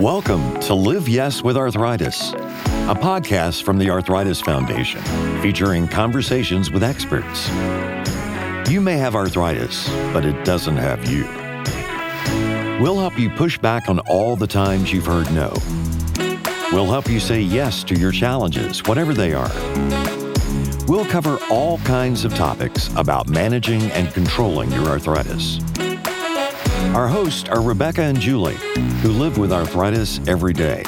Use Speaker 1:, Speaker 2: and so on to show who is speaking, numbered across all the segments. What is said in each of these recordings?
Speaker 1: Welcome to Live Yes with Arthritis, a podcast from the Arthritis Foundation featuring conversations with experts. You may have arthritis, but it doesn't have you. We'll help you push back on all the times you've heard no. We'll help you say yes to your challenges, whatever they are. We'll cover all kinds of topics about managing and controlling your arthritis. Our hosts are Rebecca and Julie, who live with arthritis every day.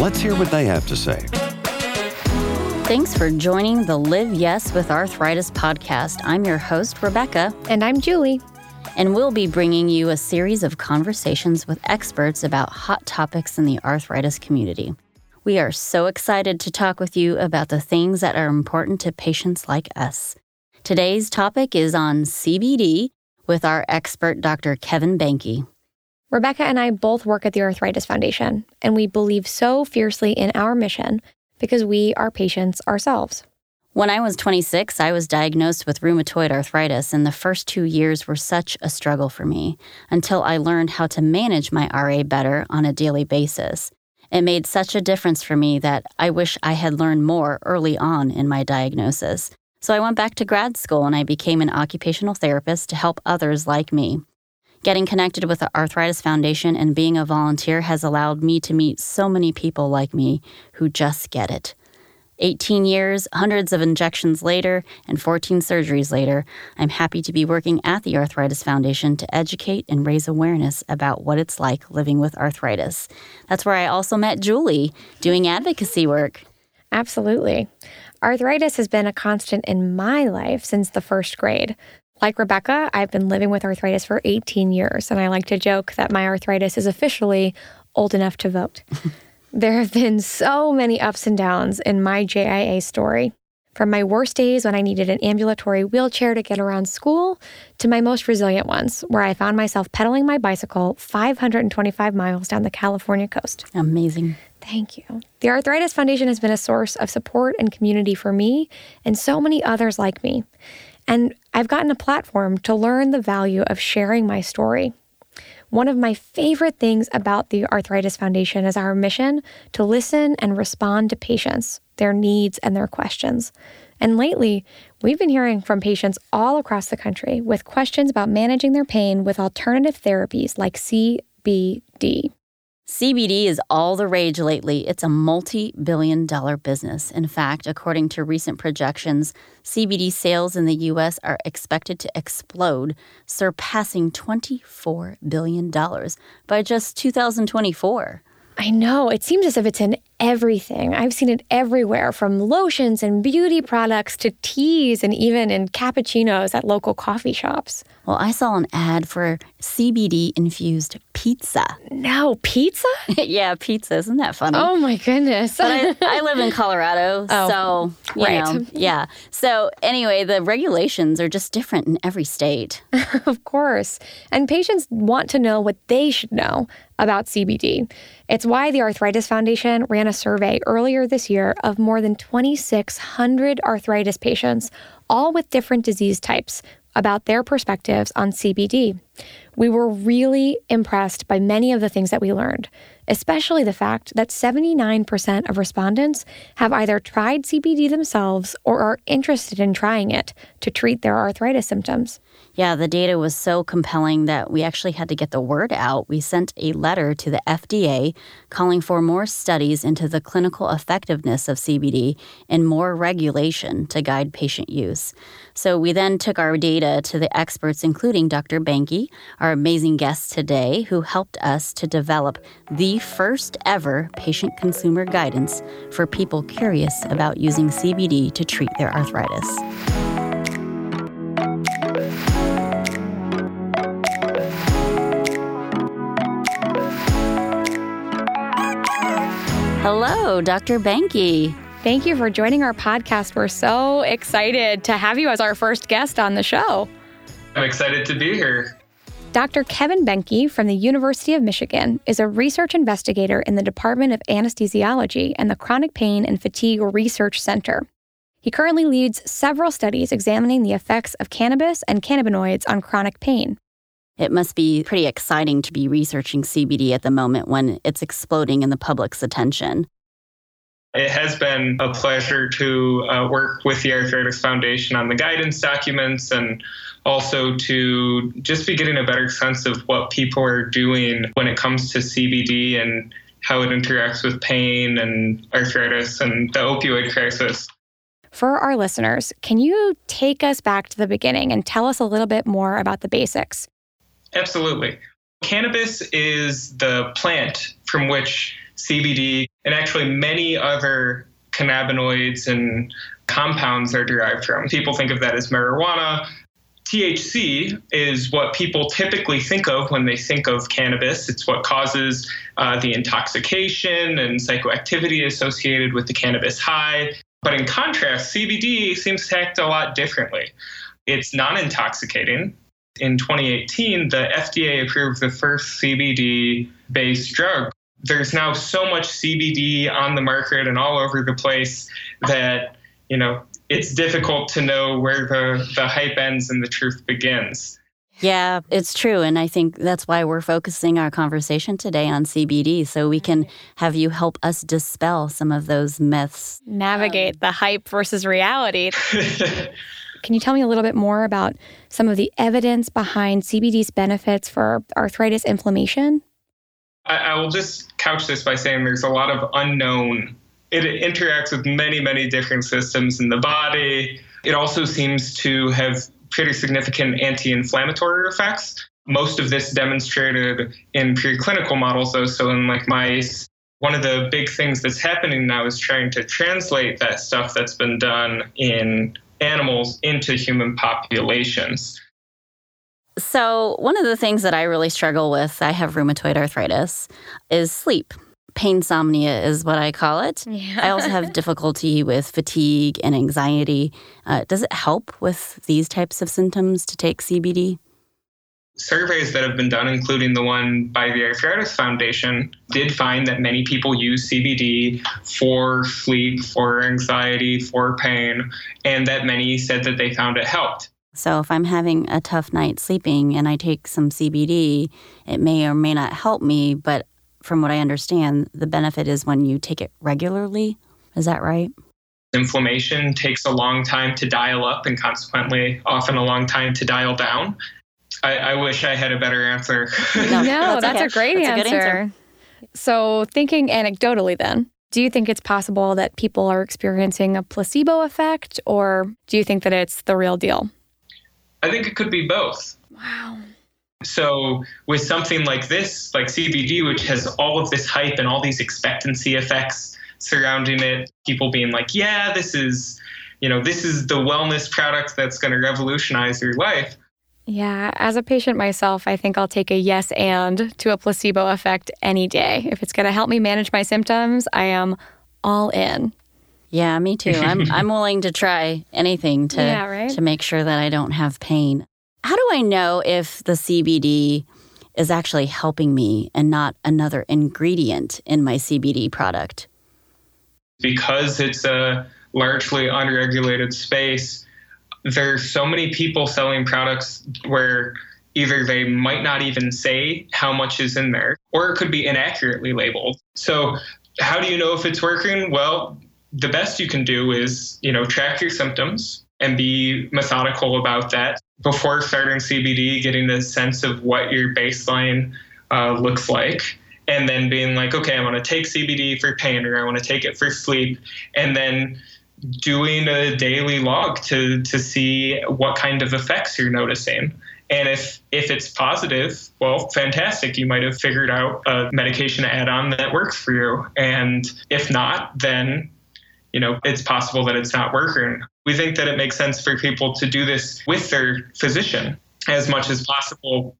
Speaker 1: Let's hear what they have to say.
Speaker 2: Thanks for joining the Live Yes with Arthritis podcast. I'm your host, Rebecca.
Speaker 3: And I'm Julie.
Speaker 2: And we'll be bringing you a series of conversations with experts about hot topics in the arthritis community. We are so excited to talk with you about the things that are important to patients like us. Today's topic is on CBD with our expert, Dr. Kevin Boehnke.
Speaker 3: Rebecca and I both work at the Arthritis Foundation, and we believe so fiercely in our mission because we are patients ourselves.
Speaker 2: When I was 26, I was diagnosed with rheumatoid arthritis, and the first two years were such a struggle for me until I learned how to manage my RA better on a daily basis. It made such a difference for me that I wish I had learned more early on in my diagnosis. So I went back to grad school and I became an occupational therapist to help others like me. Getting connected with the Arthritis Foundation and being a volunteer has allowed me to meet so many people like me who just get it. 18 years, hundreds of injections later, and 14 surgeries later, I'm happy to be working at the Arthritis Foundation to educate and raise awareness about what it's like living with arthritis. That's where I also met Julie doing advocacy work.
Speaker 3: Absolutely. Arthritis has been a constant in my life since the first grade. Like Rebecca, I've been living with arthritis for 18 years, and I like to joke that my arthritis is officially old enough to vote. there have been so many ups and downs in my JIA story. From my worst days when I needed an ambulatory wheelchair to get around school to my most resilient ones, where I found myself pedaling my bicycle 525 miles down the California coast.
Speaker 2: Amazing.
Speaker 3: Thank you. The Arthritis Foundation has been a source of support and community for me and so many others like me. And I've gotten a platform to learn the value of sharing my story. One of my favorite things about the Arthritis Foundation is our mission to listen and respond to patients, their needs, and their questions. And lately, we've been hearing from patients all across the country with questions about managing their pain with alternative therapies like CBD.
Speaker 2: CBD is all the rage lately. It's a multi billion dollar business. In fact, according to recent projections, CBD sales in the U.S. are expected to explode, surpassing $24 billion by just 2024.
Speaker 3: I know. It seems as if it's in everything. I've seen it everywhere from lotions and beauty products to teas and even in cappuccinos at local coffee shops.
Speaker 2: Well, I saw an ad for CBD infused pizza.
Speaker 3: No, pizza?
Speaker 2: yeah, pizza. Isn't that funny?
Speaker 3: Oh my goodness.
Speaker 2: I, I, live in Colorado, oh, so you right. know, yeah. So anyway, the regulations are just different in every state.
Speaker 3: of course. And patients want to know what they should know about CBD. It's why the Arthritis Foundation ran a survey earlier this year of more than 2,600 arthritis patients, all with different disease types, about their perspectives on CBD. We were really impressed by many of the things that we learned, especially the fact that 79% of respondents have either tried CBD themselves or are interested in trying it to treat their arthritis symptoms.
Speaker 2: Yeah, the data was so compelling that we actually had to get the word out. We sent a letter to the FDA calling for more studies into the clinical effectiveness of CBD and more regulation to guide patient use. So we then took our data to the experts, including Dr. Boehnke, our amazing guest today, who helped us to develop the first ever patient consumer guidance for people curious about using CBD to treat their arthritis. Hello, Dr. Boehnke.
Speaker 3: Thank you for joining our podcast. We're so excited to have you as our first guest on the show.
Speaker 4: I'm excited to be here.
Speaker 3: Dr. Kevin Boehnke from the University of Michigan is a research investigator in the Department of Anesthesiology and the Chronic Pain and Fatigue Research Center. He currently leads several studies examining the effects of cannabis and cannabinoids on chronic pain.
Speaker 2: It must be pretty exciting to be researching CBD at the moment when it's exploding in the public's attention.
Speaker 4: It has been a pleasure to uh, work with the Arthritis Foundation on the guidance documents and also to just be getting a better sense of what people are doing when it comes to CBD and how it interacts with pain and arthritis and the opioid crisis.
Speaker 3: For our listeners, can you take us back to the beginning and tell us a little bit more about the basics?
Speaker 4: Absolutely. Cannabis is the plant from which CBD and actually many other cannabinoids and compounds are derived from. People think of that as marijuana. THC is what people typically think of when they think of cannabis. It's what causes uh, the intoxication and psychoactivity associated with the cannabis high. But in contrast, CBD seems to act a lot differently. It's non intoxicating. In 2018, the FDA approved the first CBD based drug there's now so much CBD on the market and all over the place that, you know, it's difficult to know where the, the hype ends and the truth begins.
Speaker 2: Yeah, it's true. And I think that's why we're focusing our conversation today on CBD so we can have you help us dispel some of those myths.
Speaker 3: Navigate um, the hype versus reality. can you tell me a little bit more about some of the evidence behind CBD's benefits for arthritis inflammation?
Speaker 4: I, I will just couch this by saying there's a lot of unknown. It interacts with many, many different systems in the body. It also seems to have pretty significant anti inflammatory effects. Most of this demonstrated in preclinical models, though, so in like mice. One of the big things that's happening now is trying to translate that stuff that's been done in animals into human populations.
Speaker 2: So, one of the things that I really struggle with, I have rheumatoid arthritis, is sleep. Painsomnia is what I call it. Yeah. I also have difficulty with fatigue and anxiety. Uh, does it help with these types of symptoms to take CBD?
Speaker 4: Surveys that have been done, including the one by the Arthritis Foundation, did find that many people use CBD for sleep, for anxiety, for pain, and that many said that they found it helped.
Speaker 2: So, if I'm having a tough night sleeping and I take some CBD, it may or may not help me. But from what I understand, the benefit is when you take it regularly. Is that right?
Speaker 4: Inflammation takes a long time to dial up and consequently often a long time to dial down. I, I wish I had a better answer.
Speaker 3: no, no, that's, that's okay. a great that's answer. A answer. So, thinking anecdotally, then, do you think it's possible that people are experiencing a placebo effect, or do you think that it's the real deal?
Speaker 4: I think it could be both.
Speaker 3: Wow.
Speaker 4: So, with something like this, like CBD, which has all of this hype and all these expectancy effects surrounding it, people being like, yeah, this is, you know, this is the wellness product that's going to revolutionize your life.
Speaker 3: Yeah, as a patient myself, I think I'll take a yes and to a placebo effect any day. If it's going to help me manage my symptoms, I am all in.
Speaker 2: Yeah, me too. I'm I'm willing to try anything to
Speaker 3: yeah, right?
Speaker 2: to make sure that I don't have pain. How do I know if the CBD is actually helping me and not another ingredient in my CBD product?
Speaker 4: Because it's a largely unregulated space, there's so many people selling products where either they might not even say how much is in there or it could be inaccurately labeled. So, how do you know if it's working? Well, the best you can do is, you know, track your symptoms and be methodical about that before starting CBD, getting the sense of what your baseline uh, looks like. And then being like, okay, I want to take CBD for pain or I want to take it for sleep. And then doing a daily log to, to see what kind of effects you're noticing. And if if it's positive, well, fantastic. You might have figured out a medication add-on that works for you. And if not, then you know, it's possible that it's not working. We think that it makes sense for people to do this with their physician as much as possible.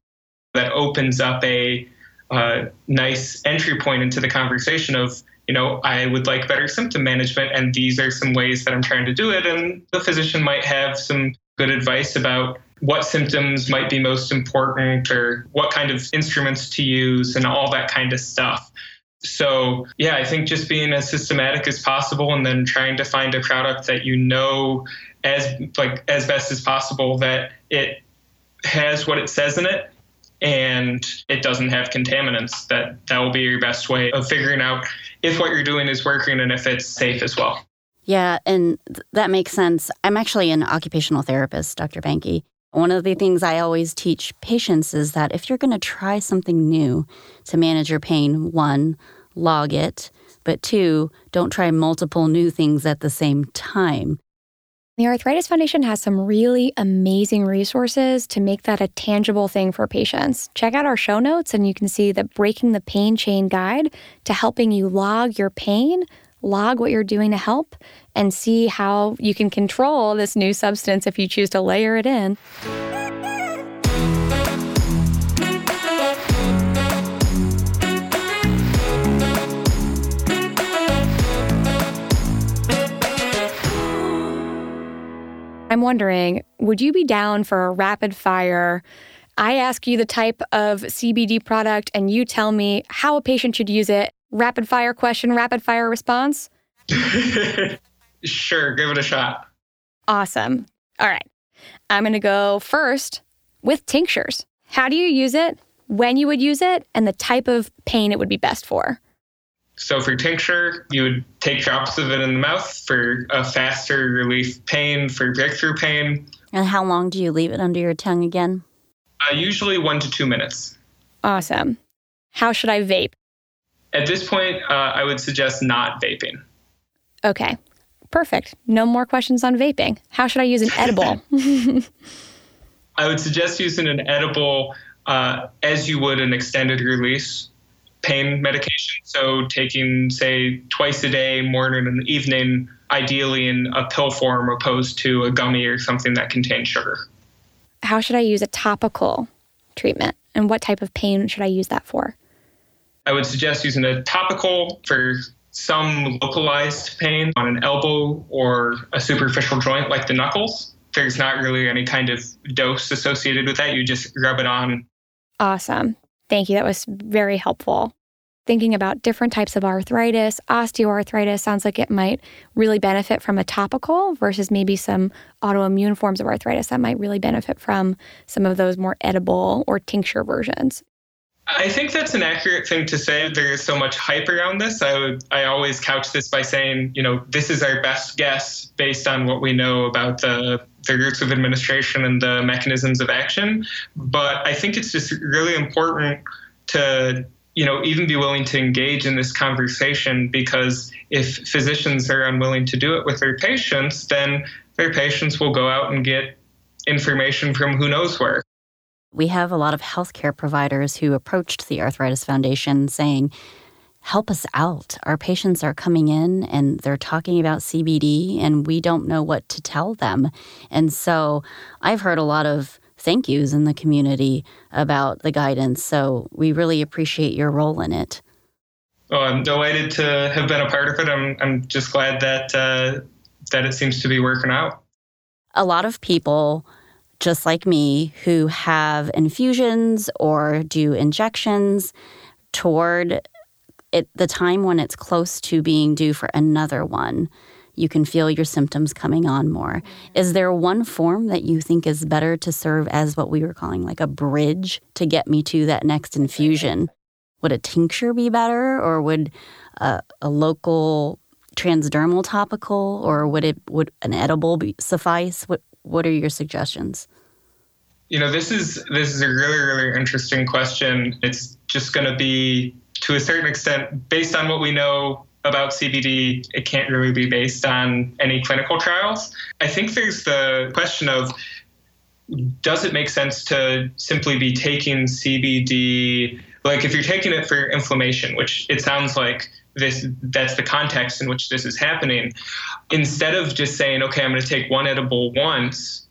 Speaker 4: That opens up a uh, nice entry point into the conversation of, you know, I would like better symptom management, and these are some ways that I'm trying to do it. And the physician might have some good advice about what symptoms might be most important or what kind of instruments to use and all that kind of stuff. So, yeah, I think just being as systematic as possible and then trying to find a product that you know as like as best as possible that it has what it says in it and it doesn't have contaminants. That that will be your best way of figuring out if what you're doing is working and if it's safe as well.
Speaker 2: Yeah, and th- that makes sense. I'm actually an occupational therapist, Dr. Boehnke. One of the things I always teach patients is that if you're going to try something new to manage your pain, one, log it, but two, don't try multiple new things at the same time.
Speaker 3: The Arthritis Foundation has some really amazing resources to make that a tangible thing for patients. Check out our show notes and you can see the Breaking the Pain Chain guide to helping you log your pain, log what you're doing to help, and see how you can control this new substance if you choose to layer it in. I'm wondering, would you be down for a rapid fire? I ask you the type of CBD product and you tell me how a patient should use it. Rapid fire question, rapid fire response?
Speaker 4: sure, give it a shot.
Speaker 3: Awesome. All right. I'm going to go first with tinctures. How do you use it? When you would use it and the type of pain it would be best for?
Speaker 4: So for tincture, you would take drops of it in the mouth for a faster relief pain, for breakthrough pain.
Speaker 2: And how long do you leave it under your tongue again?
Speaker 4: Uh, usually one to two minutes.
Speaker 3: Awesome. How should I vape?
Speaker 4: At this point, uh, I would suggest not vaping.
Speaker 3: Okay, perfect. No more questions on vaping. How should I use an edible?
Speaker 4: I would suggest using an edible uh, as you would an extended release pain medication. So taking, say, twice a day, morning and evening, ideally in a pill form opposed to a gummy or something that contains sugar.
Speaker 3: How should I use a topical treatment? And what type of pain should I use that for?
Speaker 4: I would suggest using a topical for some localized pain on an elbow or a superficial joint like the knuckles. There's not really any kind of dose associated with that. You just rub it on.
Speaker 3: Awesome. Thank you. That was very helpful. Thinking about different types of arthritis, osteoarthritis sounds like it might really benefit from a topical versus maybe some autoimmune forms of arthritis that might really benefit from some of those more edible or tincture versions.
Speaker 4: I think that's an accurate thing to say. There is so much hype around this. I would I always couch this by saying, you know, this is our best guess based on what we know about the the routes of administration and the mechanisms of action. But I think it's just really important to you know even be willing to engage in this conversation because if physicians are unwilling to do it with their patients, then their patients will go out and get information from who knows where.
Speaker 2: We have a lot of healthcare providers who approached the Arthritis Foundation saying, help us out. Our patients are coming in and they're talking about CBD, and we don't know what to tell them. And so I've heard a lot of thank yous in the community about the guidance. So we really appreciate your role in it.
Speaker 4: Oh, I'm delighted to have been a part of it. I'm, I'm just glad that uh, that it seems to be working out.
Speaker 2: A lot of people just like me, who have infusions or do injections toward it, the time when it's close to being due for another one. You can feel your symptoms coming on more. Is there one form that you think is better to serve as what we were calling like a bridge to get me to that next infusion? Would a tincture be better, or would a, a local transdermal topical, or would it would an edible be, suffice? What what are your suggestions?
Speaker 4: You know, this is this is a really really interesting question. It's just going to be to a certain extent based on what we know about CBD. It can't really be based on any clinical trials. I think there's the question of does it make sense to simply be taking CBD like if you're taking it for inflammation, which it sounds like this that's the context in which this is happening instead of just saying okay i'm going to take one edible once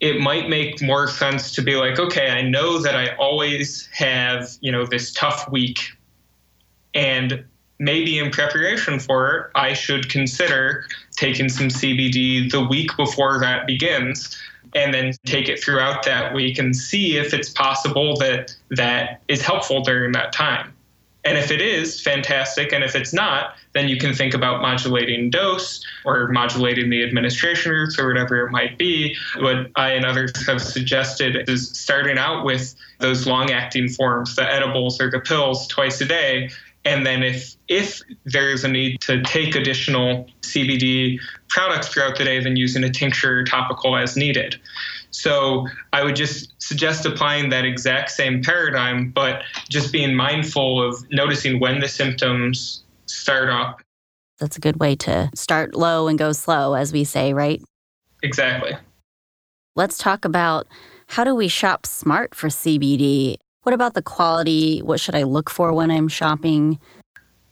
Speaker 4: it might make more sense to be like okay i know that i always have you know this tough week and maybe in preparation for it i should consider taking some cbd the week before that begins and then take it throughout that week and see if it's possible that that is helpful during that time And if it is, fantastic. And if it's not, then you can think about modulating dose or modulating the administration routes or whatever it might be. What I and others have suggested is starting out with those long acting forms, the edibles or the pills twice a day. And then if if there is a need to take additional CBD products throughout the day, then using a tincture topical as needed. So I would just suggest applying that exact same paradigm, but just being mindful of noticing when the symptoms start up.
Speaker 2: That's a good way to start low and go slow, as we say, right?
Speaker 4: Exactly.
Speaker 2: Let's talk about how do we shop smart for CBD? What about the quality? What should I look for when I'm shopping?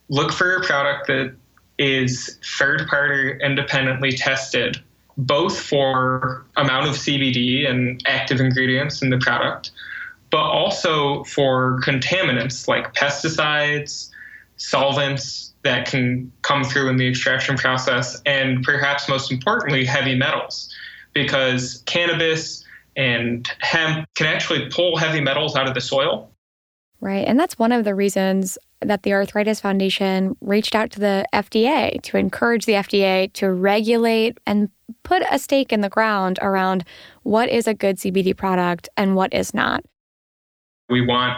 Speaker 4: Look for a product that is third party independently tested both for amount of CBD and active ingredients in the product, but also for contaminants like pesticides, solvents that can come through in the extraction process, and perhaps most importantly, heavy metals, because cannabis and hemp can actually pull heavy metals out of the soil.
Speaker 3: Right. And that's one of the reasons that the Arthritis Foundation reached out to the FDA to encourage the FDA to regulate and put a stake in the ground around what is a good CBD product and what is not.
Speaker 4: We want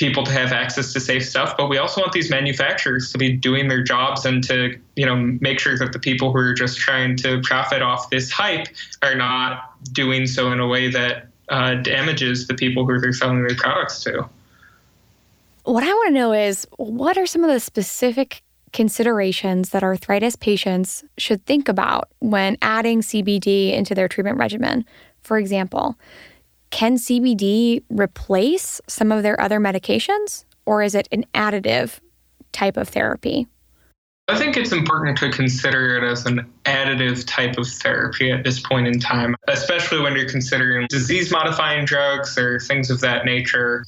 Speaker 4: people to have access to safe stuff, but we also want these manufacturers to be doing their jobs and to, you know, make sure that the people who are just trying to profit off this hype are not doing so in a way that uh, damages the people who they're selling their products to.
Speaker 3: What I want to know is what are some of the specific considerations that arthritis patients should think about when adding CBD into their treatment regimen? For example, can CBD replace some of their other medications, or is it an additive type of therapy?
Speaker 4: I think it's important to consider it as an additive type of therapy at this point in time, especially when you're considering disease modifying drugs or things of that nature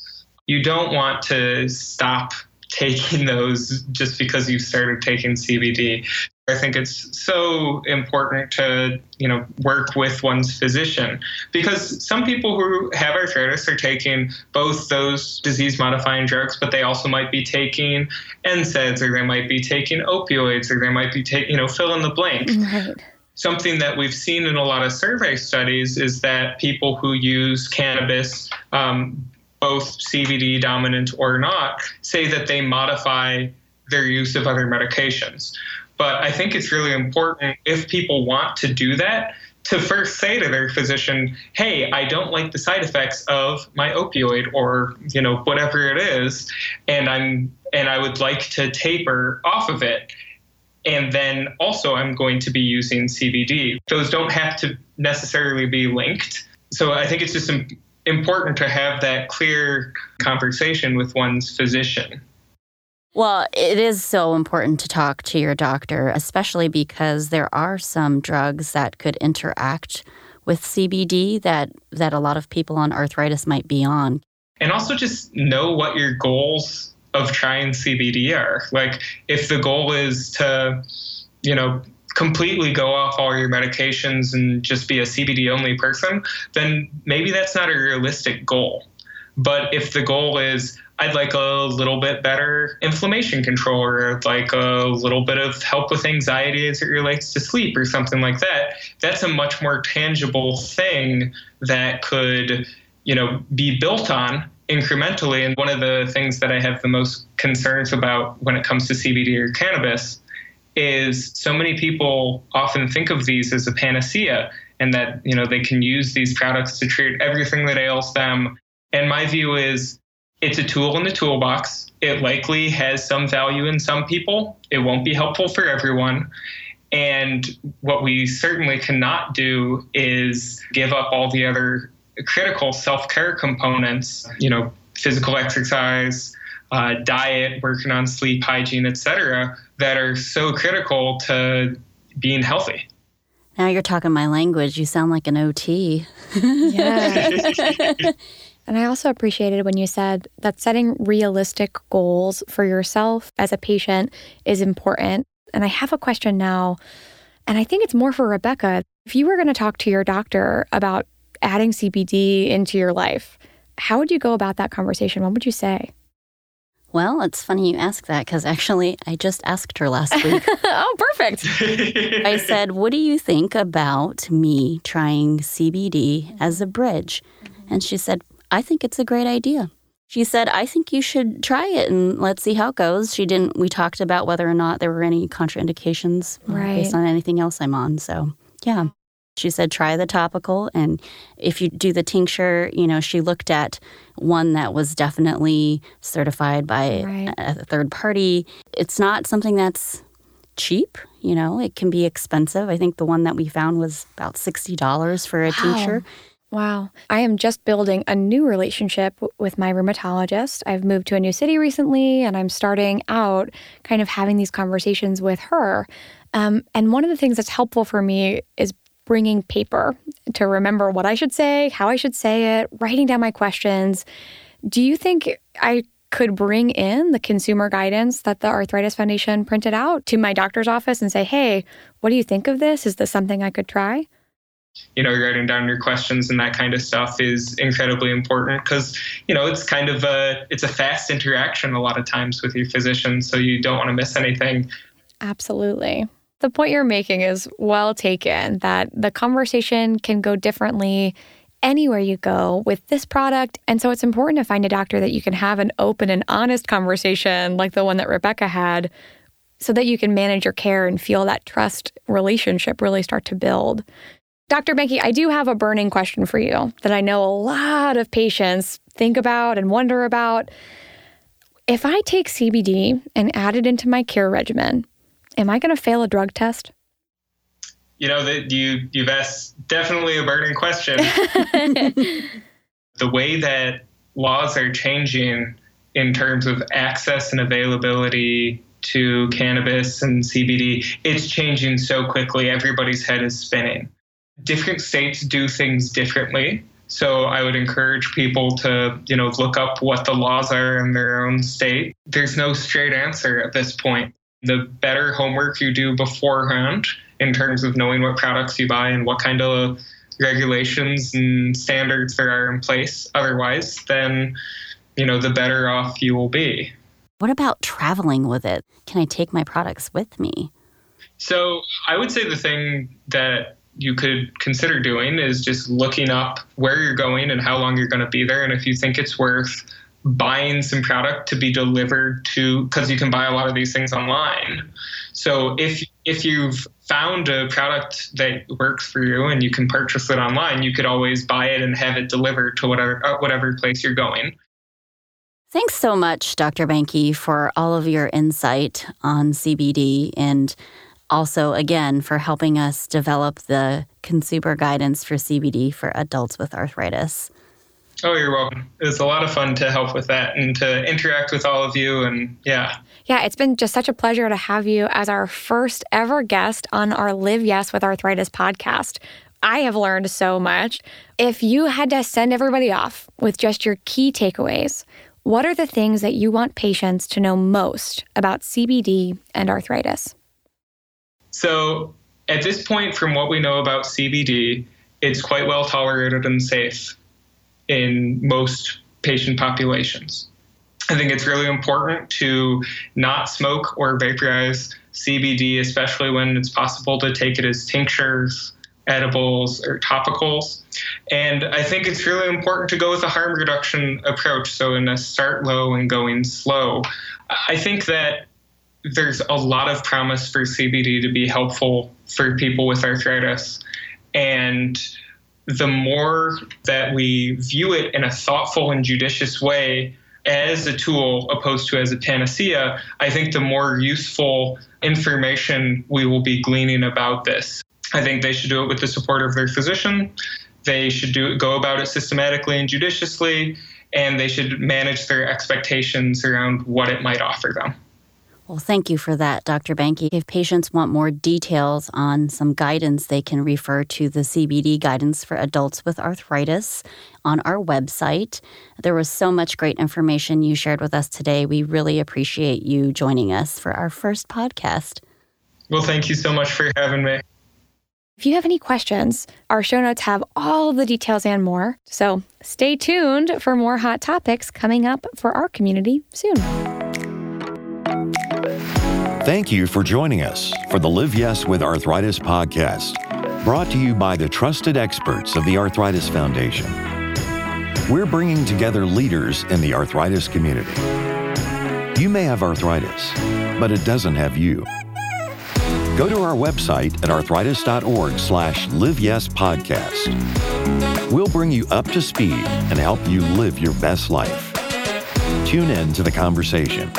Speaker 4: you don't want to stop taking those just because you've started taking CBD. I think it's so important to, you know, work with one's physician because some people who have arthritis are taking both those disease modifying drugs, but they also might be taking NSAIDs or they might be taking opioids or they might be taking, you know, fill in the blank. Right. Something that we've seen in a lot of survey studies is that people who use cannabis um, both CBD dominant or not, say that they modify their use of other medications. But I think it's really important if people want to do that to first say to their physician, "Hey, I don't like the side effects of my opioid or, you know, whatever it is, and I'm and I would like to taper off of it." And then also I'm going to be using CBD. Those don't have to necessarily be linked. So I think it's just important to have that clear conversation with one's physician.
Speaker 2: Well, it is so important to talk to your doctor, especially because there are some drugs that could interact with CBD that that a lot of people on arthritis might be on.
Speaker 4: And also just know what your goals of trying CBD are. Like if the goal is to, you know, completely go off all your medications and just be a CBD only person, then maybe that's not a realistic goal. But if the goal is, I'd like a little bit better inflammation control or like a little bit of help with anxiety as it relates to sleep or something like that, that's a much more tangible thing that could, you know, be built on incrementally. And one of the things that I have the most concerns about when it comes to CBD or cannabis is so many people often think of these as a panacea and that you know they can use these products to treat everything that ails them and my view is it's a tool in the toolbox it likely has some value in some people it won't be helpful for everyone and what we certainly cannot do is give up all the other critical self-care components you know physical exercise uh, diet, working on sleep hygiene, etc., that are so critical to being healthy.
Speaker 2: Now you're talking my language. You sound like an OT.
Speaker 3: yeah. and I also appreciated when you said that setting realistic goals for yourself as a patient is important. And I have a question now, and I think it's more for Rebecca. If you were going to talk to your doctor about adding CBD into your life, how would you go about that conversation? What would you say?
Speaker 2: Well, it's funny you ask that because actually I just asked her last week.
Speaker 3: oh, perfect.
Speaker 2: I said, What do you think about me trying CBD as a bridge? Mm-hmm. And she said, I think it's a great idea. She said, I think you should try it and let's see how it goes. She didn't, we talked about whether or not there were any contraindications uh,
Speaker 3: Right.
Speaker 2: based on anything else I'm on. So, yeah. She said, try the topical. And if you do the tincture, you know, she looked at one that was definitely certified by
Speaker 3: Right.
Speaker 2: a a third party. It's not something that's cheap, you know, it can be expensive. I think the one that we found was about $60 for a
Speaker 3: Wow.
Speaker 2: tincture.
Speaker 3: Wow. I am just building a new relationship w- with my rheumatologist. I've moved to a new city recently and I'm starting out kind of having these conversations with her. Um, and one of the things that's helpful for me is bringing paper to remember what I should say, how I should say it, writing down my questions. Do you think I could bring in the consumer guidance that the Arthritis Foundation printed out to my doctor's office and say, hey, what do you think of this? Is this something I could try?
Speaker 4: You know, writing down your questions and that kind of stuff is incredibly important because, you know, it's kind of a it's a fast interaction a lot of times with your physician, so you don't want to miss anything.
Speaker 3: Absolutely. The point you're making is well taken that the conversation can go differently anywhere you go with this product. And so it's important to find a doctor that you can have an open and honest conversation like the one that Rebecca had so that you can manage your care and feel that trust relationship really start to build. Dr. Boehnke, I do have a burning question for you that I know a lot of patients think about and wonder about. If I take CBD and add it into my care regimen, am I going to fail a drug test?
Speaker 4: You know that you you've asked definitely a burning question. the way that laws are changing in terms of access and availability to cannabis and CBD, it's changing so quickly. Everybody's head is spinning. Different states do things differently. So I would encourage people to, you know, look up what the laws are in their own state. There's no straight answer at this point. The better homework you do beforehand in terms of knowing what products you buy and what kind of regulations and standards there are in place otherwise, then, you know, the better off you will be.
Speaker 2: What about traveling with it? Can I take my products with me?
Speaker 4: So I would say the thing that you could consider doing is just looking up where you're going and how long you're going to be there. And if you think it's worth buying some product to be delivered to, because you can buy a lot of these things online. So if if you've found a product that works for you and you can purchase it online, you could always buy it and have it delivered to whatever uh, whatever place you're going.
Speaker 2: Thanks so much, Dr. Boehnke, for all of your insight on CBD and also, again, for helping us develop the consumer guidance for CBD for adults with arthritis.
Speaker 4: Oh, you're welcome. It was a lot of fun to help with that and to interact with all of you. And yeah,
Speaker 3: Yeah, it's been just such a pleasure to have you as our first ever guest on our Live Yes with Arthritis podcast. I have learned so much. If you had to send everybody off with just your key takeaways, what are the things that you want patients to know most about CBD and arthritis?
Speaker 4: So at this point, from what we know about CBD, it's quite well tolerated and safe in most patient populations. I think it's really important to not smoke or vaporize CBD, especially when it's possible to take it as tinctures, edibles, or topicals. And I think it's really important to go with a harm reduction approach. So, in a start low and going slow. I think that there's a lot of promise for CBD to be helpful for people with arthritis. And the more that we view it in a thoughtful and judicious way as a tool opposed to as a panacea, I think the more useful information we will be gleaning about this. I think they should do it with the support of their physician. They should do go about it systematically and judiciously, and they should manage their expectations around what it might offer them.
Speaker 2: Well, thank you for that, Dr. Boehnke. If patients want more details on some guidance, they can refer to the CBD guidance for adults with arthritis on our website. There was so much great information you shared with us today. We really appreciate you joining us for our first podcast.
Speaker 4: Well, thank you so much for having me.
Speaker 3: If you have any questions, our show notes have all the details and more. So stay tuned for more hot topics coming up for our community soon.
Speaker 1: Thank you for joining us for the Live Yes with Arthritis podcast, brought to you by the trusted experts of the Arthritis Foundation. We're bringing together leaders in the arthritis community. You may have arthritis, but it doesn't have you. Go to our website at arthritis.org slash liveyespodcast. We'll bring you up to speed and help you live your best life. Tune in to the conversation